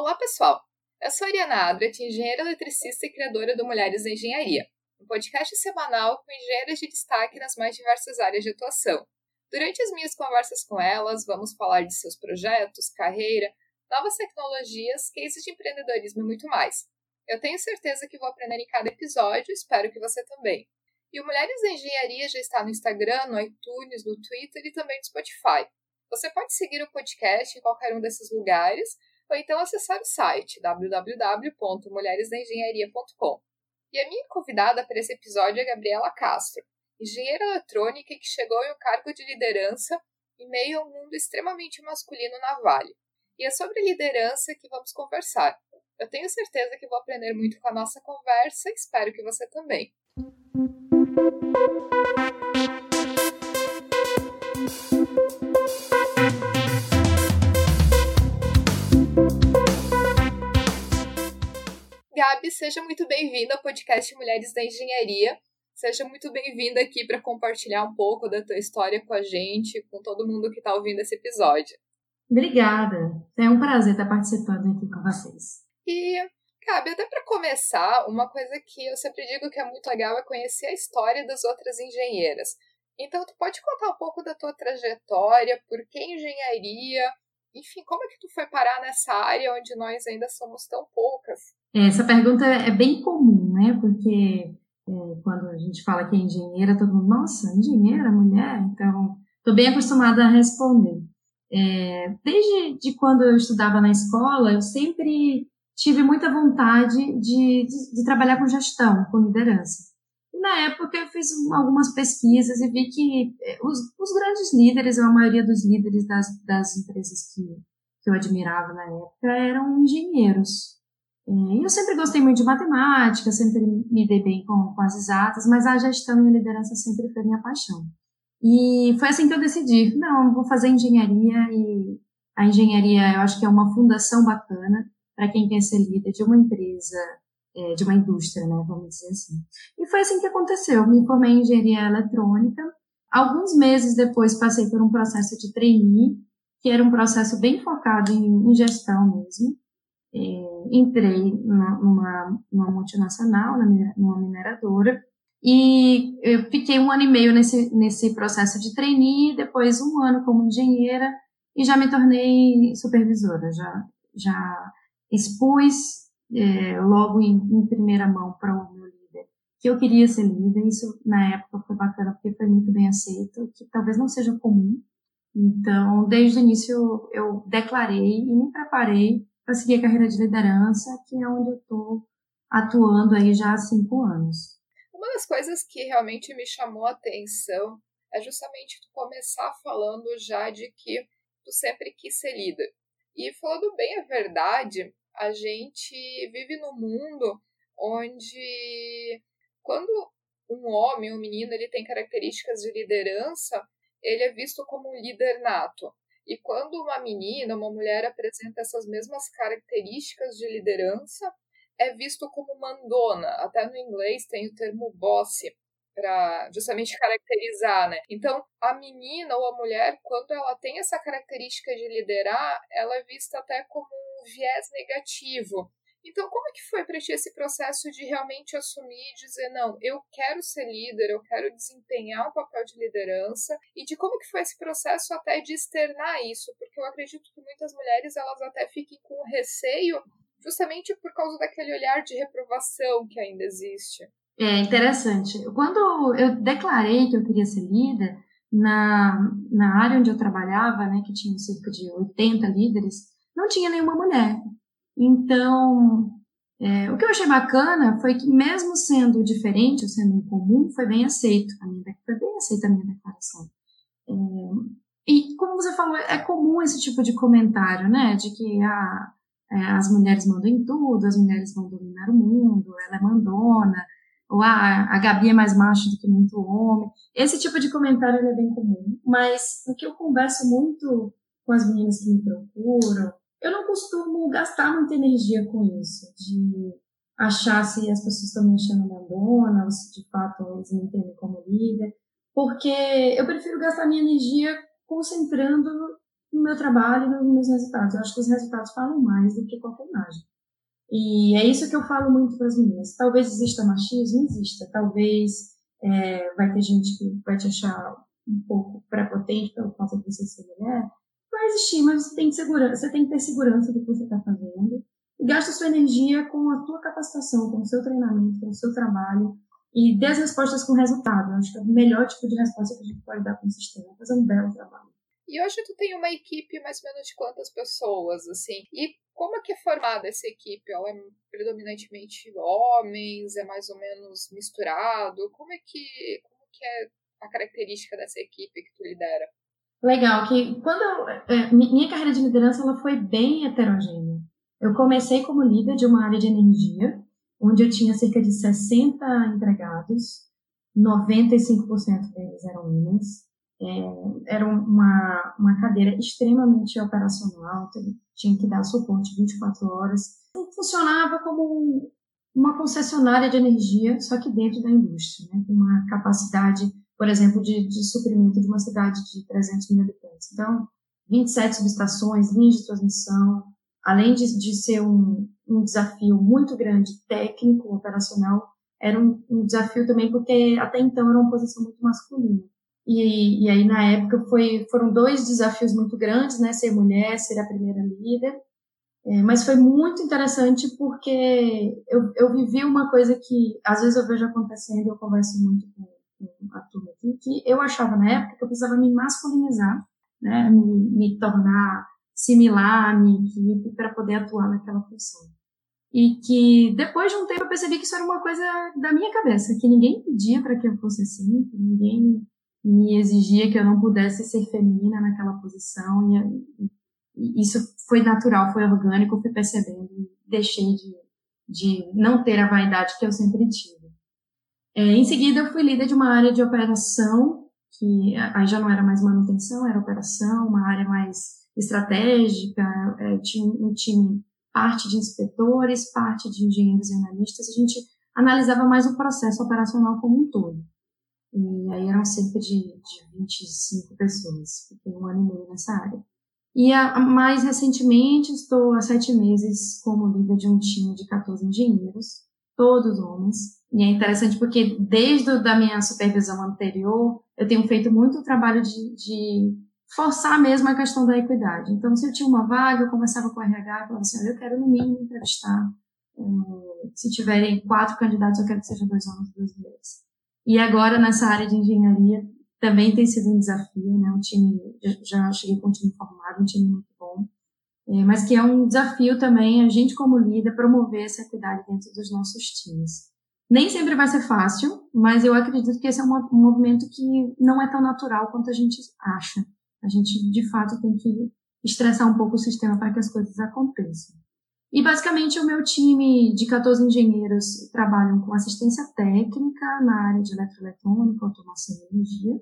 Olá, pessoal! Eu sou a Ariana Adret, engenheira eletricista e criadora do Mulheres na Engenharia, um podcast semanal com engenheiras de destaque nas mais diversas áreas de atuação. Durante as minhas conversas com elas, vamos falar de seus projetos, carreira, novas tecnologias, cases de empreendedorismo e muito mais. Eu tenho certeza que vou aprender em cada episódio, espero que você também. E o Mulheres da Engenharia já está no Instagram, no iTunes, no Twitter e também no Spotify. Você pode seguir o podcast em qualquer um desses lugares ou então acessar o site www.mulheresdaengenharia.com. E a minha convidada para esse episódio é Gabriela Castro, engenheira eletrônica que chegou em um cargo de liderança em meio a um mundo extremamente masculino na Vale. E é sobre liderança que vamos conversar. Eu tenho certeza que vou aprender muito com a nossa conversa e espero que você também. Gabi, seja muito bem-vinda ao podcast Mulheres da Engenharia. Seja muito bem-vinda aqui para compartilhar um pouco da tua história com a gente, com todo mundo que está ouvindo esse episódio. Obrigada. É um prazer estar participando aqui com vocês. E, Gabi, até para começar, uma coisa que eu sempre digo que é muito legal é conhecer a história das outras engenheiras. Então, tu pode contar um pouco da tua trajetória, por que engenharia, enfim, como é que tu foi parar nessa área onde nós ainda somos tão poucas? Essa pergunta é bem comum, né? Porque é, quando a gente fala que é engenheira, todo mundo, nossa, engenheira, mulher? Então, estou bem acostumada a responder. É, desde de quando eu estudava na escola, eu sempre tive muita vontade de, de, de trabalhar com gestão, com liderança. E na época eu fiz algumas pesquisas e vi que é, os, os grandes líderes, a maioria dos líderes das, das empresas que, que eu admirava na época, eram engenheiros. Eu sempre gostei muito de matemática, sempre me dei bem com, com as exatas, mas a gestão e a liderança sempre foi minha paixão. E foi assim que eu decidi, não, vou fazer engenharia e a engenharia eu acho que é uma fundação bacana para quem quer ser líder de uma empresa, é, de uma indústria, né, vamos dizer assim. E foi assim que aconteceu, me formei em engenharia eletrônica, alguns meses depois passei por um processo de trainee, que era um processo bem focado em, em gestão mesmo, entrei numa, numa multinacional, numa mineradora, e eu fiquei um ano e meio nesse, nesse processo de trainee, depois um ano como engenheira, e já me tornei supervisora, já, já expus é, logo em, em, primeira mão para o meu líder que eu queria ser líder, isso na época foi bacana porque foi muito bem aceito, que talvez não seja comum, então desde o início eu, eu declarei e me preparei para seguir a carreira de liderança, que é onde eu estou atuando aí já há cinco anos. Uma das coisas que realmente me chamou a atenção é justamente tu começar falando já de que tu sempre quis ser líder. E falando bem a verdade, a gente vive num mundo onde quando um homem, um menino, ele tem características de liderança, ele é visto como um líder nato. E quando uma menina, uma mulher apresenta essas mesmas características de liderança, é visto como mandona. Até no inglês tem o termo boss para justamente caracterizar, né? Então, a menina ou a mulher, quando ela tem essa característica de liderar, ela é vista até como um viés negativo. Então, como é que foi para ti esse processo de realmente assumir e dizer, não, eu quero ser líder, eu quero desempenhar um papel de liderança, e de como que foi esse processo até de externar isso? Porque eu acredito que muitas mulheres, elas até fiquem com receio, justamente por causa daquele olhar de reprovação que ainda existe. É interessante. Quando eu declarei que eu queria ser líder, na, na área onde eu trabalhava, né, que tinha cerca de 80 líderes, não tinha nenhuma mulher. Então, é, o que eu achei bacana foi que, mesmo sendo diferente, ou sendo incomum, foi bem aceito. A minha, foi bem aceita a minha declaração. É, e, como você falou, é comum esse tipo de comentário, né? De que ah, é, as mulheres mandam em tudo, as mulheres vão dominar o mundo, ela é mandona, ou ah, a Gabi é mais macho do que muito homem. Esse tipo de comentário é bem comum. Mas o que eu converso muito com as meninas que me procuram, eu não costumo gastar muita energia com isso, de achar se as pessoas estão me achando mandona ou se de fato eles me entendem como líder, porque eu prefiro gastar minha energia concentrando no meu trabalho e nos meus resultados. Eu acho que os resultados falam mais do que qualquer imagem. E é isso que eu falo muito para as meninas. Talvez exista machismo, exista. Talvez é, vai ter gente que vai te achar um pouco prepotente pelo fato de você ser mulher. Vai existir, mas você tem, segurança, você tem que ter segurança do que você está fazendo. E gasta sua energia com a tua capacitação, com o seu treinamento, com o seu trabalho. E dê as respostas com resultado. Eu acho que é o melhor tipo de resposta que a gente pode dar para um sistema. Fazer um belo trabalho. E hoje tu tem uma equipe mais ou menos de quantas pessoas, assim? E como é que é formada essa equipe? Ela é predominantemente homens? É mais ou menos misturado? Como é que, como que é a característica dessa equipe que tu lidera? Legal, que quando eu, é, minha carreira de liderança ela foi bem heterogênea. Eu comecei como líder de uma área de energia, onde eu tinha cerca de 60 empregados, 95% deles eram homens. É, era uma, uma cadeira extremamente operacional, tinha que dar suporte 24 horas. Funcionava como uma concessionária de energia, só que dentro da indústria, né, uma capacidade, por exemplo, de, de suprimento de uma cidade de 300 mil habitantes. Então, 27 subestações, linhas de transmissão, além de, de ser um, um desafio muito grande técnico, operacional, era um, um desafio também porque até então era uma posição muito masculina. E, e aí, na época, foi, foram dois desafios muito grandes, né? Ser mulher, ser a primeira líder. É, mas foi muito interessante porque eu, eu vivi uma coisa que às vezes eu vejo acontecendo eu converso muito com a turma aqui, que eu achava na época que eu precisava me masculinizar, né? Me, me tornar similar à minha equipe para poder atuar naquela função. E que depois de um tempo eu percebi que isso era uma coisa da minha cabeça, que ninguém pedia para que eu fosse assim, que ninguém me exigia que eu não pudesse ser feminina naquela posição e, e isso foi natural, foi orgânico, fui percebendo deixei de, de não ter a vaidade que eu sempre tive. É, em seguida, eu fui líder de uma área de operação, que aí já não era mais manutenção, era operação, uma área mais estratégica, é, tinha um time, parte de inspetores, parte de engenheiros e analistas, a gente analisava mais o processo operacional como um todo. E aí eram cerca de, de 25 pessoas. Fiquei um ano e meio nessa área. E a, mais recentemente estou há sete meses como líder de um time de 14 engenheiros, todos homens. E é interessante porque desde a minha supervisão anterior, eu tenho feito muito trabalho de, de forçar mesmo a questão da equidade. Então, se eu tinha uma vaga, eu conversava com o RH, falava assim, eu quero no mínimo entrevistar. É, se tiverem quatro candidatos, eu quero que sejam dois homens e duas mulheres. E agora, nessa área de engenharia, também tem sido um desafio, né? Um time, já cheguei com um time formado, um time muito bom, é, mas que é um desafio também a gente, como líder, promover essa equidade dentro dos nossos times. Nem sempre vai ser fácil, mas eu acredito que esse é um, movimento que não é tão natural quanto a gente acha. A gente, de fato, tem que estressar um pouco o sistema para que as coisas aconteçam. E basicamente o meu time de 14 engenheiros trabalham com assistência técnica na área de eletroeletrônica, automação e energia.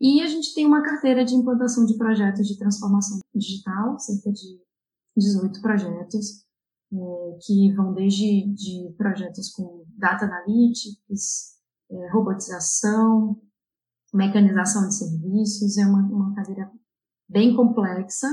E a gente tem uma carteira de implantação de projetos de transformação digital, cerca de 18 projetos, é, que vão desde de projetos com data analytics, é, robotização, mecanização de serviços. É uma, uma cadeira bem complexa,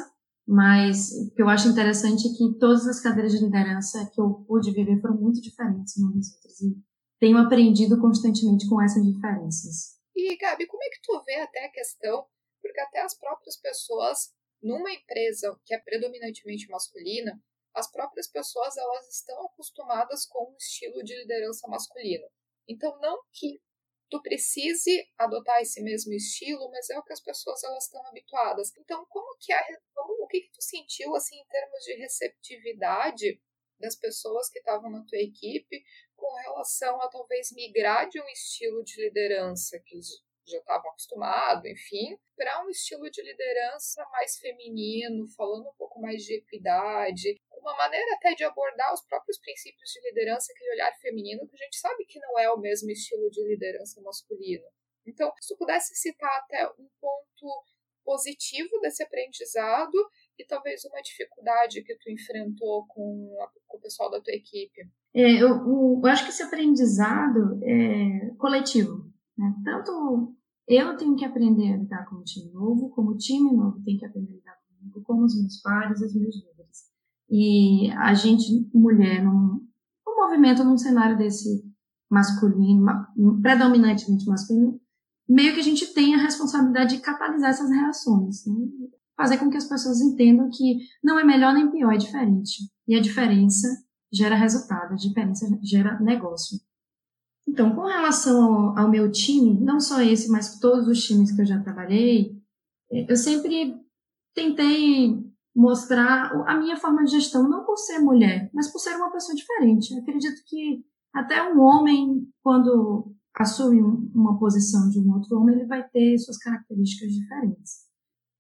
mas o que eu acho interessante é que todas as cadeiras de liderança que eu pude viver foram muito diferentes umas das outras. E tenho aprendido constantemente com essas diferenças. E, Gabi, como é que tu vê até a questão? Porque até as próprias pessoas, numa empresa que é predominantemente masculina, as próprias pessoas elas estão acostumadas com um estilo de liderança masculino. Então, não que tu precise adotar esse mesmo estilo, mas é o que as pessoas elas estão habituadas. Então, como que é, como, o que, que tu sentiu assim em termos de receptividade das pessoas que estavam na tua equipe com relação a talvez migrar de um estilo de liderança que já estavam acostumados, enfim, para um estilo de liderança mais feminino, falando um pouco mais de equidade, uma maneira até de abordar os próprios princípios de liderança, aquele olhar feminino, que a gente sabe que não é o mesmo estilo de liderança masculino. Então, se tu pudesse citar até um ponto positivo desse aprendizado e talvez uma dificuldade que tu enfrentou com, a, com o pessoal da tua equipe. É, eu, eu, acho que esse aprendizado é coletivo. Né? Tanto eu tenho que aprender a lidar com o time novo, como o time novo tem que aprender a lidar com comigo, como os meus pares, as minhas dúvidas. E a gente, mulher, num, um movimento num cenário desse masculino, predominantemente masculino, meio que a gente tem a responsabilidade de catalisar essas reações, né? fazer com que as pessoas entendam que não é melhor nem pior, é diferente. E a diferença gera resultado, a diferença gera negócio. Então, com relação ao, meu time, não só esse, mas todos os times que eu já trabalhei, eu sempre tentei mostrar a minha forma de gestão, não por ser mulher, mas por ser uma pessoa diferente. Eu acredito que até um homem, quando assume uma posição de um outro homem, ele vai ter suas características diferentes.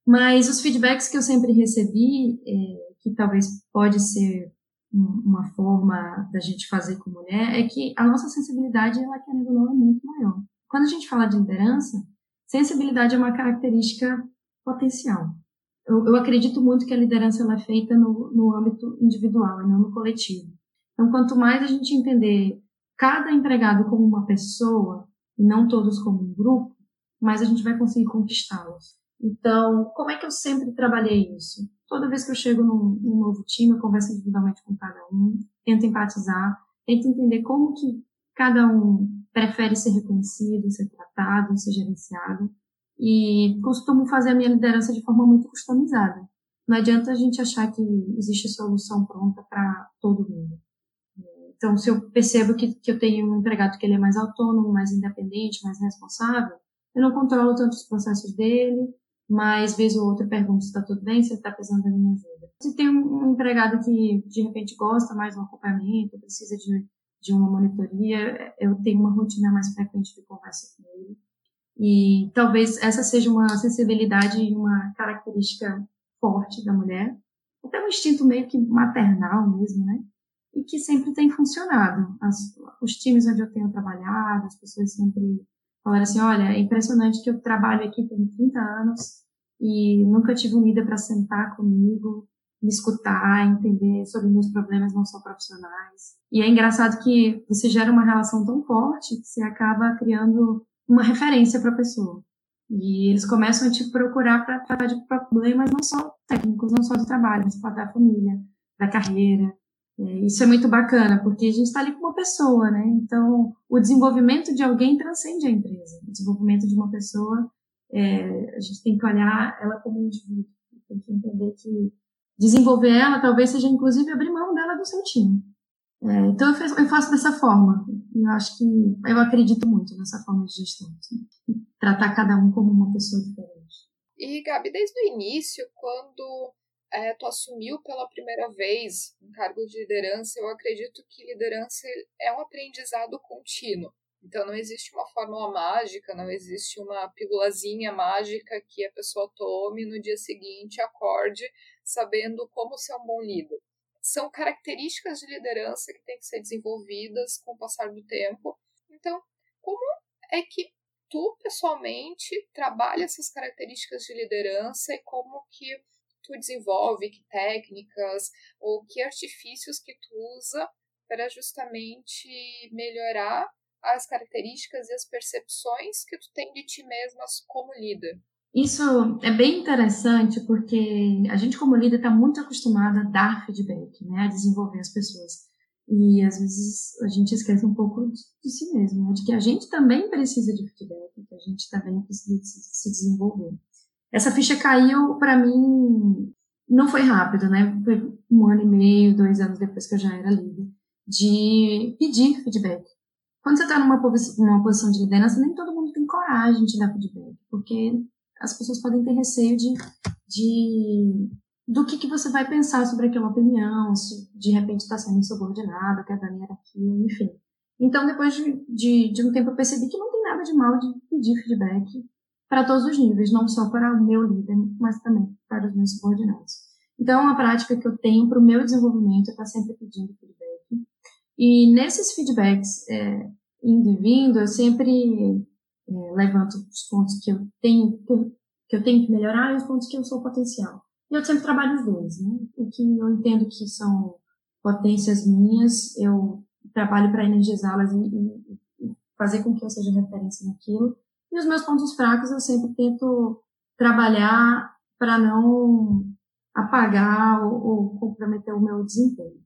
Mas os feedbacks que eu sempre recebi, é, que talvez pode ser uma forma da gente fazer com mulher, é que a nossa sensibilidade, ela querendo ou não, é muito maior. Quando a gente fala de liderança, sensibilidade é uma característica potencial. Eu, eu acredito muito que a liderança ela é feita no, no âmbito individual e não no coletivo. Então, quanto mais a gente entender cada empregado como uma pessoa, e não todos como um grupo, mais a gente vai conseguir conquistá-los. Então, como é que eu sempre trabalhei isso? Toda vez que eu chego num, num, novo time, eu converso individualmente com cada um, tento empatizar, tento entender como que cada um prefere ser reconhecido, ser tratado, ser gerenciado. E costumo fazer a minha liderança de forma muito customizada. Não adianta a gente achar que existe solução pronta para todo mundo. Então, se eu percebo que, que eu tenho um empregado que ele é mais autônomo, mais independente, mais responsável, eu não controlo tanto os processos dele, mas vez ou outra pergunto se está tudo bem, se está precisando da minha ajuda. Se tem um, empregado que de repente gosta mais do acompanhamento, precisa de, de uma monitoria, eu tenho uma rotina mais frequente de conversa com ele. E talvez essa seja uma sensibilidade e uma característica forte da mulher, até um instinto meio que maternal mesmo, né? E que sempre tem funcionado. As, os times onde eu tenho trabalhado, as pessoas sempre falaram assim, olha, é impressionante que eu trabalho aqui tem 30 anos e nunca tive um líder para sentar comigo, me escutar, entender sobre meus problemas não só profissionais. E é engraçado que você gera uma relação tão forte que você acaba criando uma referência para a pessoa. E eles começam a te procurar para tratar de problemas não só técnicos, não só do trabalho, mas para da família, da carreira, isso é muito bacana, porque a gente está ali com uma pessoa, né? Então, o desenvolvimento de alguém transcende a empresa. O desenvolvimento de uma pessoa, é, a gente tem que olhar ela como um indivíduo. Tem que entender que desenvolver ela talvez seja, inclusive, abrir mão dela do seu time. É, então, eu faço, eu faço, dessa forma. Eu acho que, eu acredito muito nessa forma de gestão. Assim, tratar cada um como uma pessoa diferente. E, Gabi, desde o início, quando é, tu assumiu pela primeira vez um cargo de liderança, eu acredito que liderança é um aprendizado contínuo. Então não existe uma fórmula mágica, não existe uma pílulazinha mágica que a pessoa tome no dia seguinte acorde sabendo como ser um bom líder. São características de liderança que têm que ser desenvolvidas com o passar do tempo. Então, como é que tu pessoalmente trabalha essas características de liderança e como que tu desenvolve, que técnicas ou que artifícios que tu usa para justamente melhorar as características e as percepções que tu tem de ti mesmas como líder. Isso é bem interessante porque a gente como líder está muito acostumada a dar feedback, né, a desenvolver as pessoas. E às vezes a gente esquece um pouco de, si mesmo, né, de que a gente também precisa de feedback, que a gente também precisa de se desenvolver. Essa ficha caiu para mim, não foi rápido, né? Foi um ano e meio, dois anos depois que eu já era líder, de pedir feedback. Quando você está numa, numa posição de liderança, nem todo mundo tem coragem de dar feedback, porque as pessoas podem ter receio de, de do que, que você vai pensar sobre aquela opinião, se de repente está sendo subordinado, quer dar hierarquia, enfim. Então, depois de, de, de um tempo, eu percebi que não tem nada de mal de pedir feedback para todos os níveis, não só para o meu líder, mas também para os meus subordinados. Então, a prática que eu tenho para o meu desenvolvimento é estar sempre pedindo feedback. E nesses feedbacks, é, indo e vindo, eu sempre é, levanto os pontos que eu tenho que eu tenho que melhorar e os pontos que eu sou potencial. E eu sempre trabalho os dois, né? O que eu entendo que são potências minhas, eu trabalho para energizá-las e, e, e fazer com que eu seja referência naquilo. E os meus pontos fracos eu sempre tento trabalhar para não apagar ou, ou comprometer o meu desempenho.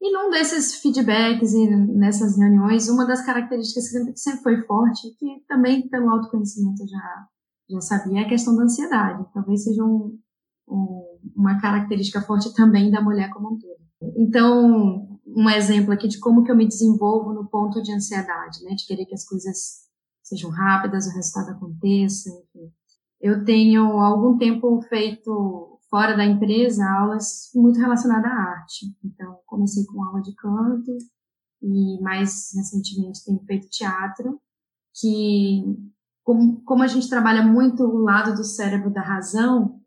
E num desses feedbacks e nessas reuniões, uma das características que sempre, sempre foi forte, que também pelo autoconhecimento já, já sabia, é a questão da ansiedade. Talvez seja um, um, uma característica forte também da mulher como um todo. Então, um exemplo aqui de como que eu me desenvolvo no ponto de ansiedade, né? De querer que as coisas sejam rápidas, o resultado aconteça, enfim. Eu tenho algum tempo feito fora da empresa aulas muito relacionadas à arte. Então, comecei com aula de canto e mais recentemente tenho feito teatro, que como, como a gente trabalha muito o lado do cérebro da razão,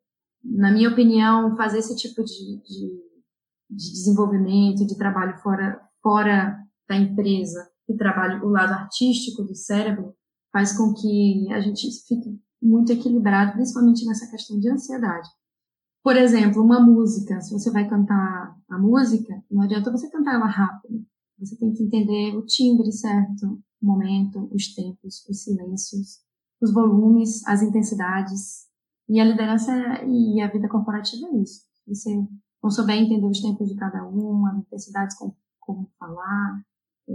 na minha opinião, fazer esse tipo de, de, de desenvolvimento, de trabalho fora, fora da empresa, que trabalha o lado artístico do cérebro, faz com que a gente fique muito equilibrado, principalmente nessa questão de ansiedade. Por exemplo, uma música, se você vai cantar a música, não adianta você cantar ela rápido. Você tem que entender o timbre certo, o momento, os tempos, os silêncios, os volumes, as intensidades. E a liderança e a vida corporativa é isso. Você não souber entender os tempos de cada uma, as intensidades como, como falar, é,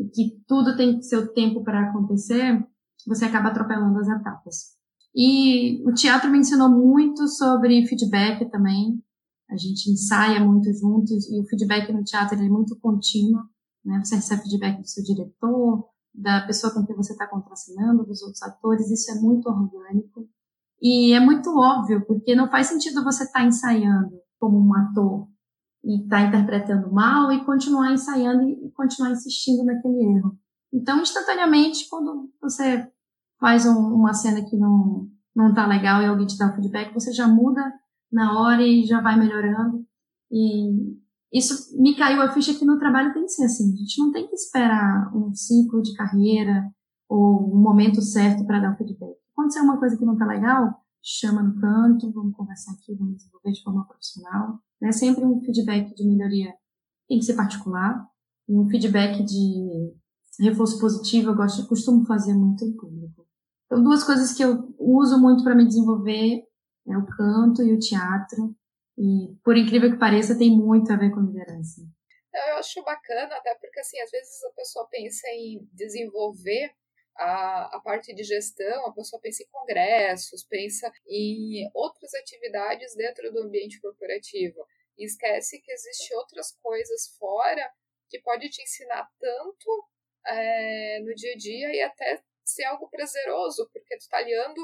e que tudo tem seu tempo para acontecer, você acaba atropelando as etapas. E o teatro me ensinou muito sobre feedback também. A gente ensaia muito juntos e o feedback no teatro é muito contínuo. Né? Você recebe feedback do seu diretor, da pessoa com quem você está contracenando, dos outros atores. Isso é muito orgânico. E é muito óbvio, porque não faz sentido você estar tá ensaiando como um ator e estar tá interpretando mal e continuar ensaiando e continuar insistindo naquele erro. Então, instantaneamente, quando você faz um, uma cena que não, não tá legal e alguém te dá o feedback, você já muda na hora e já vai melhorando. E isso me caiu a ficha que no trabalho tem que ser assim. A gente não tem que esperar um ciclo de carreira ou um momento certo para dar o feedback. Aconteceu uma coisa que não tá legal, chama no canto, vamos conversar aqui, vamos desenvolver de forma profissional. Né? Sempre um feedback de melhoria tem que ser particular. E um feedback de reforço positivo eu gosto, costumo fazer muito em público. Então, duas coisas que eu uso muito para me desenvolver é o canto e o teatro. E, por incrível que pareça, tem muito a ver com liderança. Eu acho bacana, até porque, assim, às vezes a pessoa pensa em desenvolver a, a parte de gestão, a pessoa pensa em congressos, pensa em outras atividades dentro do ambiente corporativo. E esquece que existem outras coisas fora que pode te ensinar tanto é, no dia a dia e até ser algo prazeroso, porque tu está aliando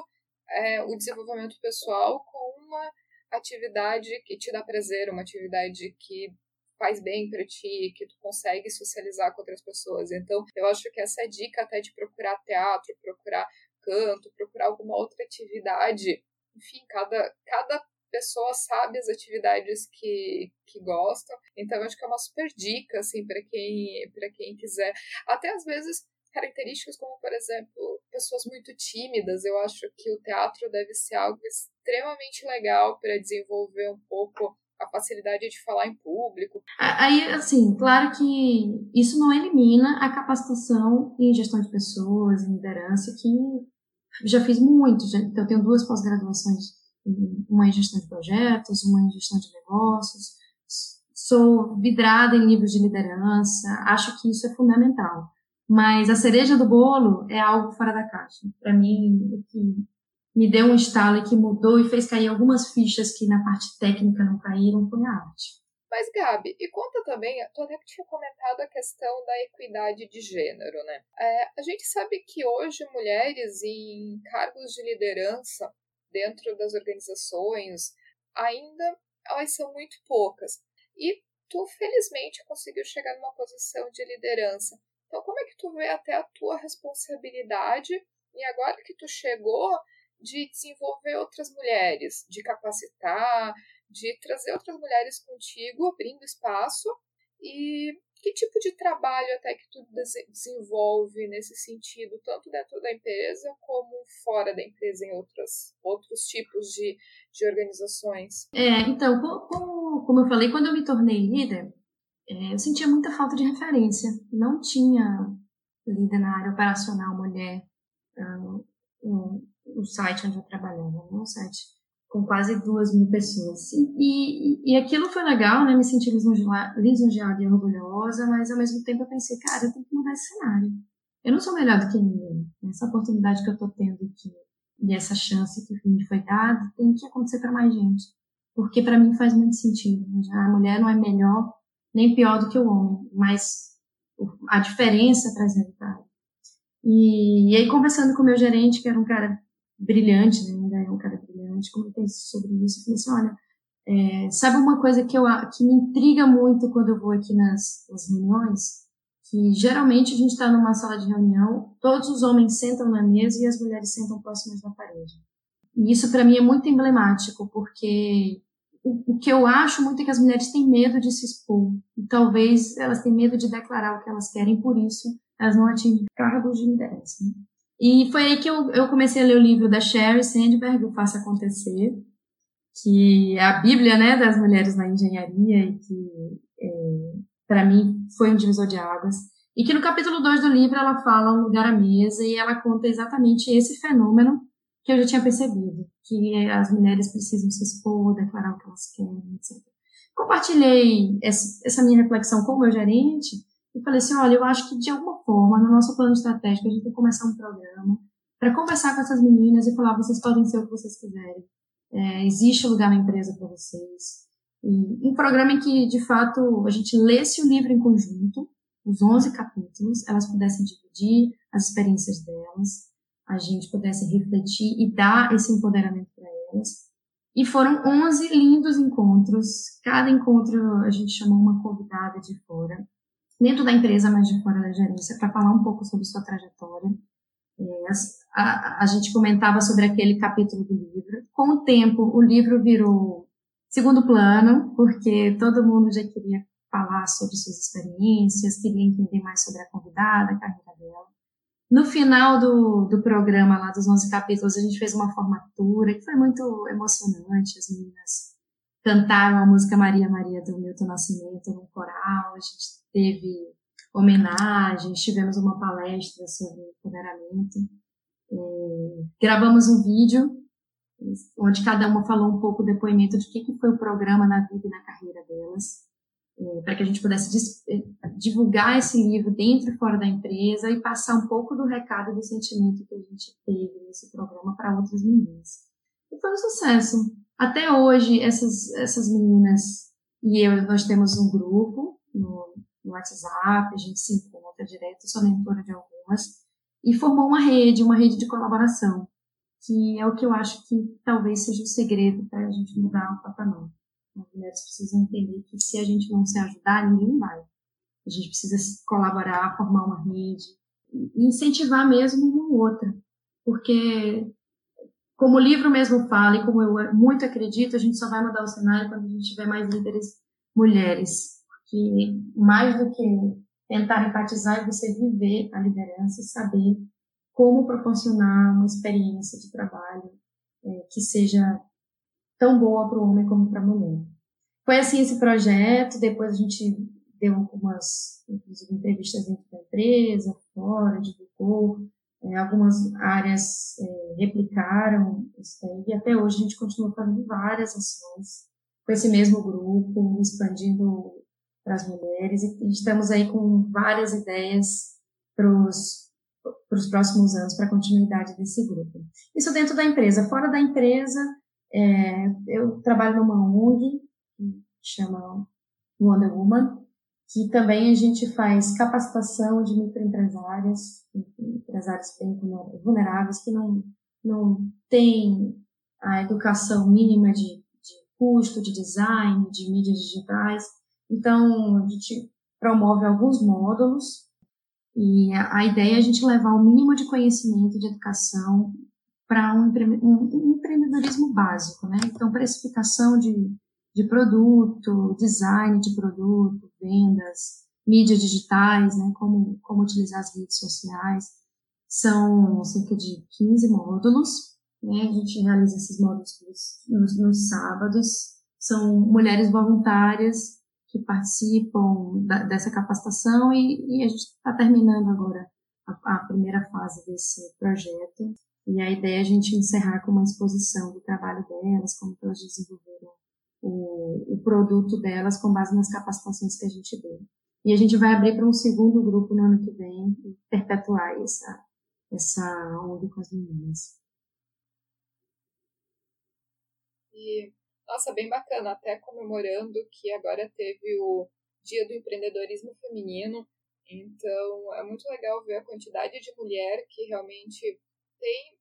é, o desenvolvimento pessoal com uma atividade que te dá prazer, uma atividade que faz bem para ti, que tu consegue socializar com outras pessoas. Então, eu acho que essa é dica até de procurar teatro, procurar canto, procurar alguma outra atividade. Enfim, cada, cada pessoa sabe as atividades que, que gostam. Então, acho que é uma super dica, assim, para quem, quem quiser. Até às vezes características como, por exemplo, pessoas muito tímidas. Eu acho que o teatro deve ser algo extremamente legal para desenvolver um pouco a facilidade de falar em público. Aí, assim, claro que isso não elimina a capacitação em gestão de pessoas, em liderança, que já fiz muito. Já, eu tenho duas pós-graduações, uma em gestão de projetos, uma em gestão de negócios. Sou vidrada em livros de liderança, acho que isso é fundamental. Mas a cereja do bolo é algo fora da caixa. Para mim, o que me deu um estalo e que mudou e fez cair algumas fichas que na parte técnica não caíram foi a arte. Mas, Gabi, e conta também, tu até tinha comentado a questão da equidade de gênero, né? É, a gente sabe que hoje mulheres em cargos de liderança dentro das organizações ainda elas são muito poucas. E tu, felizmente, conseguiu chegar numa posição de liderança. Então, como é que tu vê até a tua responsabilidade e agora que tu chegou de desenvolver outras mulheres, de capacitar, de trazer outras mulheres contigo, abrindo espaço e que tipo de trabalho até que tu desenvolve nesse sentido, tanto dentro da empresa como fora da empresa em outras, outros tipos de, de organizações? É, então, como, como eu falei, quando eu me tornei líder, é, eu sentia muita falta de referência. Não tinha líder na área operacional mulher uh, no, no, site onde eu trabalhava, no site com quase duas mil pessoas. E, e, e aquilo foi legal, né? Me senti lisonjeada e orgulhosa, mas ao mesmo tempo eu pensei, cara, eu tenho que mudar esse cenário. Eu não sou melhor do que ninguém. Essa oportunidade que eu tô tendo aqui e essa chance que me foi dada tem que acontecer para mais gente. Porque para mim faz muito sentido. A mulher não é melhor nem pior do que o homem, mas a diferença traz resultado. E, e aí, conversando com o meu gerente, que era um cara brilhante, né? Brilhante, comentei sobre isso, eu falei assim, olha, é, sabe uma coisa que, eu, que me intriga muito quando eu vou aqui nas, nas reuniões? Que geralmente a gente está numa sala de reunião, todos os homens sentam na mesa e as mulheres sentam próximas da parede. E isso para mim é muito emblemático, porque o, o, que eu acho muito é que as mulheres têm medo de se expor. E talvez elas têm medo de declarar o que elas querem, por isso elas não atingem cargos de liderança. Né? E foi aí que eu, eu comecei a ler o livro da Sherry Sandberg, O Faça Acontecer, que é a Bíblia né, das mulheres na engenharia e que, é, para mim, foi um divisor de águas. E que no capítulo 2 do livro ela fala um lugar à mesa e ela conta exatamente esse fenômeno que eu já tinha percebido, que as mulheres precisam se expor, declarar o que elas querem, etc. Compartilhei essa minha reflexão com o meu gerente e falei assim, olha, eu acho que de alguma forma, no nosso plano estratégico, a gente tem que começar um programa para conversar com essas meninas e falar, vocês podem ser o que vocês quiserem. É, existe lugar na empresa para vocês. E um programa em que, de fato, a gente lesse o livro em conjunto, os 11 capítulos, elas pudessem dividir as experiências delas, a gente pudesse refletir e dar esse empoderamento para elas. E foram 11 lindos encontros. Cada encontro a gente chamou uma convidada de fora dentro da empresa, mas de fora da gerência, para falar um pouco sobre sua trajetória. É, a, a, gente comentava sobre aquele capítulo do livro. Com o tempo, o livro virou segundo plano, porque todo mundo já queria falar sobre suas experiências, queria entender mais sobre a convidada, a carreira dela. No final do, do programa, lá dos 11 capítulos, a gente fez uma formatura que foi muito emocionante. As meninas cantaram a música Maria Maria do Milton Nascimento no coral, a gente teve homenagens, tivemos uma palestra sobre empoderamento, é, gravamos um vídeo onde cada uma falou um pouco o depoimento de o que, que foi o programa na vida e na carreira delas, é, para que a gente pudesse é, divulgar esse livro dentro e fora da empresa e passar um pouco do recado do sentimento que a gente teve nesse programa para outras meninas. E foi um sucesso. Até hoje, essas, essas meninas e eu, nós temos um grupo no, no WhatsApp, a gente se encontra direto, sou mentora de algumas, e formou uma rede, uma rede de colaboração, que é o que eu acho que talvez seja o segredo para a gente mudar o patamar. As mulheres precisam entender que se a gente não se ajudar, ninguém vai. A gente precisa colaborar, formar uma rede, incentivar mesmo uma ou outra. Porque como o livro mesmo fala e como eu muito acredito, a gente só vai mudar o cenário quando a gente tiver mais líderes mulheres. Que mais do que tentar empatizar é você viver a liderança e saber como proporcionar uma experiência de trabalho é, que seja tão boa para o homem como para a mulher. Foi assim esse projeto, depois a gente deu algumas entrevistas dentro da empresa, fora, divulgou, é, algumas áreas é, replicaram isso daí, e até hoje a gente continua fazendo várias ações com esse mesmo grupo, expandindo para as mulheres, e estamos aí com várias ideias para os próximos anos, para a continuidade desse grupo. Isso dentro da empresa. Fora da empresa, é, eu trabalho numa ONG, que chama Wonder Woman, que também a gente faz capacitação de microempresárias, empresários bem vulneráveis, que não, não têm a educação mínima de, de custo, de design, de mídias digitais. Então, a gente promove alguns módulos e a, ideia é a gente levar o mínimo de conhecimento, de educação para um empreendedorismo básico, né? Então, precificação de de produto, design de produto, vendas, mídias digitais, né, como, como utilizar as redes sociais. São cerca de 15 módulos, né, a gente realiza esses módulos nos, nos sábados. São mulheres voluntárias que participam da, dessa capacitação e, e a gente está terminando agora a, a, primeira fase desse projeto. E a ideia é a gente encerrar com uma exposição do trabalho delas, como elas desenvolveram o, o produto delas com base nas capacitações que a gente deu. E a gente vai abrir para um segundo grupo no ano que vem e perpetuar essa, essa onda com as meninas. E, nossa, bem bacana, até comemorando que agora teve o Dia do Empreendedorismo Feminino. Então, é muito legal ver a quantidade de mulher que realmente tem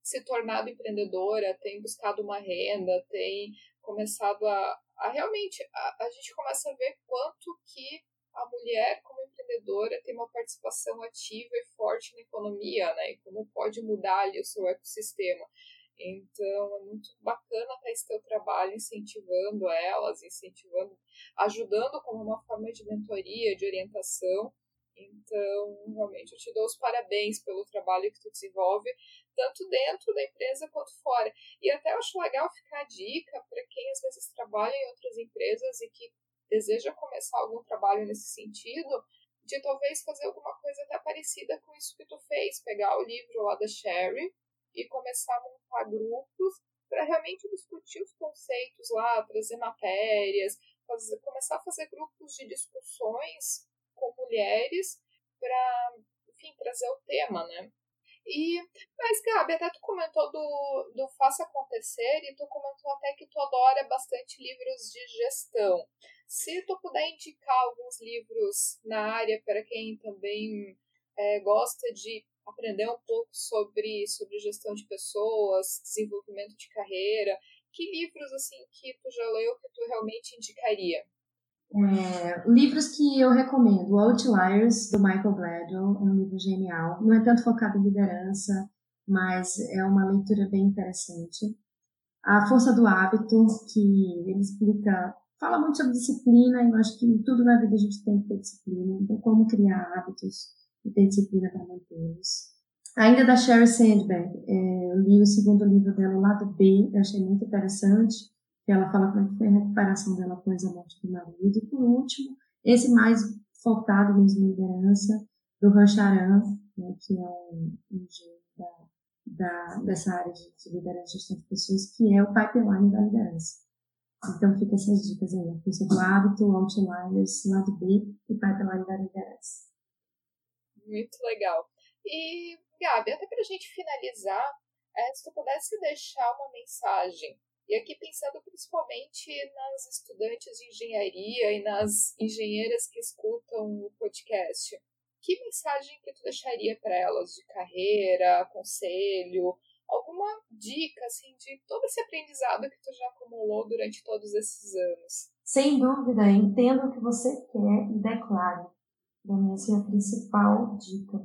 se tornado empreendedora, tem buscado uma renda, tem começado a, a realmente. A, a gente começa a ver quanto que a mulher, como empreendedora, tem uma participação ativa e forte na economia, né? E como pode mudar ali o seu ecossistema. Então, é muito bacana ter esse teu trabalho incentivando elas, incentivando, ajudando como uma forma de mentoria, de orientação. Então, realmente, eu te dou os parabéns pelo trabalho que tu desenvolve, tanto dentro da empresa quanto fora. E até acho legal ficar a dica para quem às vezes trabalha em outras empresas e que deseja começar algum trabalho nesse sentido, de talvez fazer alguma coisa até parecida com isso que tu fez, pegar o livro lá da Sherry e começar a montar grupos para realmente discutir os conceitos lá, trazer matérias, fazer, começar a fazer grupos de discussões com mulheres para, enfim, trazer o tema, né? E, mas, Gabi, até tu comentou do, do Faça Acontecer e tu comentou até que tu adora bastante livros de gestão. Se tu puder indicar alguns livros na área para quem também é, gosta de aprender um pouco sobre, sobre gestão de pessoas, desenvolvimento de carreira, que livros assim que tu já leu que tu realmente indicaria? É, livros que eu recomendo, Outliers, do Michael Gladwell, é um livro genial. Não é tanto focado em liderança, mas é uma leitura bem interessante. A Força do Hábito, que ele explica, fala muito sobre disciplina, e eu acho que em tudo na vida a gente tem que ter disciplina, então como criar hábitos e ter disciplina para mantê-los. Ainda da Sherry Sandberg, é, eu li o segundo livro dela, Lado B, eu achei muito interessante que ela fala como é foi a recuperação dela após a morte do marido. E por último, esse mais focado mesmo em liderança, do Rancharan, né, que é um, um da, da, dessa área de, de liderança e gestão de pessoas, que é o pipeline da liderança. Então, fica essas dicas aí. A força do hábito, outliers, lado B e pipeline da liderança. Muito legal. E, Gabi, até para a gente finalizar, é, se tu pudesse deixar uma mensagem e aqui pensando principalmente nas estudantes de engenharia e nas engenheiras que escutam o podcast, que mensagem que tu deixaria para elas de carreira, conselho, alguma dica assim de todo esse aprendizado que tu já acumulou durante todos esses anos? Sem dúvida, entenda o que você quer e declare. Essa é a principal dica.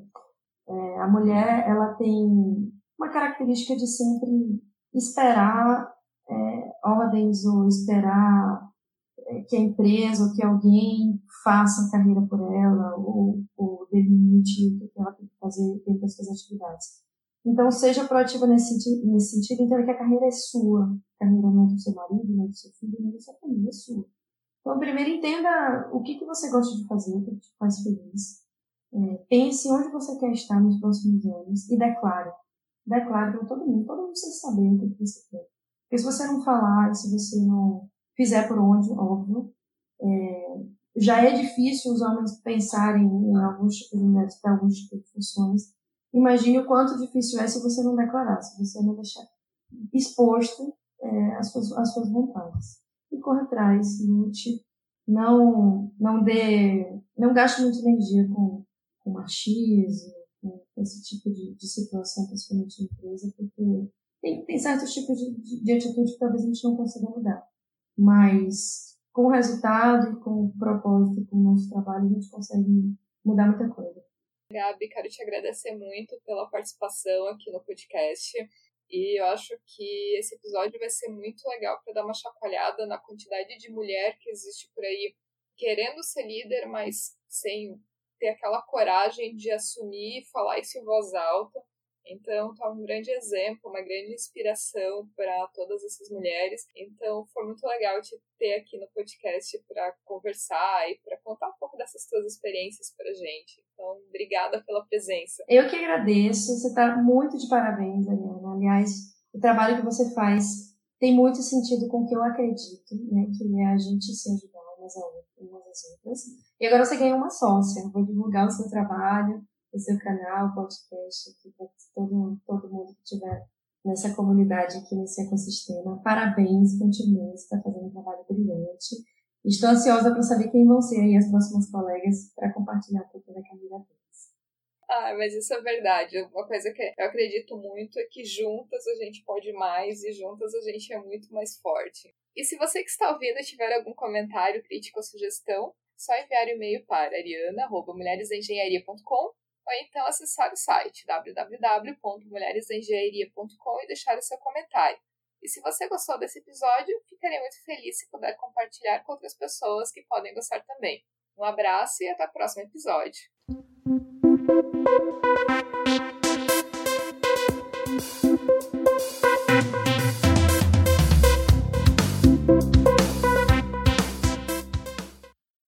É, a mulher ela tem uma característica de sempre esperar é, ordens ou esperar é, que a empresa ou que alguém faça a carreira por ela ou, ou delimite o que ela tem que fazer dentro das suas atividades. Então, seja proativa nesse, nesse sentido, entenda que a carreira é sua. A carreira não é do seu marido, não é do seu filho, não é da sua família, é sua. Então, primeiro, entenda o que, que você gosta de fazer, o que te faz feliz. É, pense onde você quer estar nos próximos anos e declare. Declare para todo mundo. Todo mundo precisa saber o que você quer. Porque se você não falar, se você não fizer por onde, óbvio, é, já é difícil os homens pensarem em alguns tipos de mulheres para alguns tipos de funções. Imagine o quanto difícil é se você não declarar, se você não deixar exposto é, as, suas, as suas vontades. E corra atrás, lute, não, não dê, não gaste muita energia com, com machismo, com esse tipo de, de situação, principalmente na empresa, porque tem, tem certos tipos de, de, de atitude que talvez a gente não consiga mudar. Mas com o resultado com o propósito, com o nosso trabalho, a gente consegue mudar muita coisa. Gabi, quero te agradecer muito pela participação aqui no podcast. E eu acho que esse episódio vai ser muito legal para dar uma chacoalhada na quantidade de mulher que existe por aí querendo ser líder, mas sem ter aquela coragem de assumir e falar isso em voz alta. Então, tá um grande exemplo, uma grande inspiração para todas essas mulheres. Então, foi muito legal te ter aqui no podcast para conversar e para contar um pouco dessas tuas experiências para gente. Então, obrigada pela presença. Eu que agradeço. Você está muito de parabéns, Ariana. Aliás, o trabalho que você faz tem muito sentido com o que eu acredito, né? Que é a gente se ajudar umas, às outras. E agora você ganhou uma sócia. Eu vou divulgar o seu trabalho, o seu canal, o podcast aqui para todo, todo mundo que estiver nessa comunidade aqui, nesse ecossistema. Parabéns, continue, você está fazendo um trabalho brilhante. Estou ansiosa para saber quem vão ser aí as próximas colegas para compartilhar um pouco da carreira deles. Ah, mas isso é verdade. Uma coisa que eu acredito muito é que juntas a gente pode mais e juntas a gente é muito mais forte. E se você que está ouvindo tiver algum comentário, crítica ou sugestão, é só enviar o um e-mail para ariana.mulheresengenharia.com ou então acessar o site www.mulheresengenharia.com e deixar o seu comentário. E se você gostou desse episódio, ficarei muito feliz se puder compartilhar com outras pessoas que podem gostar também. Um abraço e até o próximo episódio.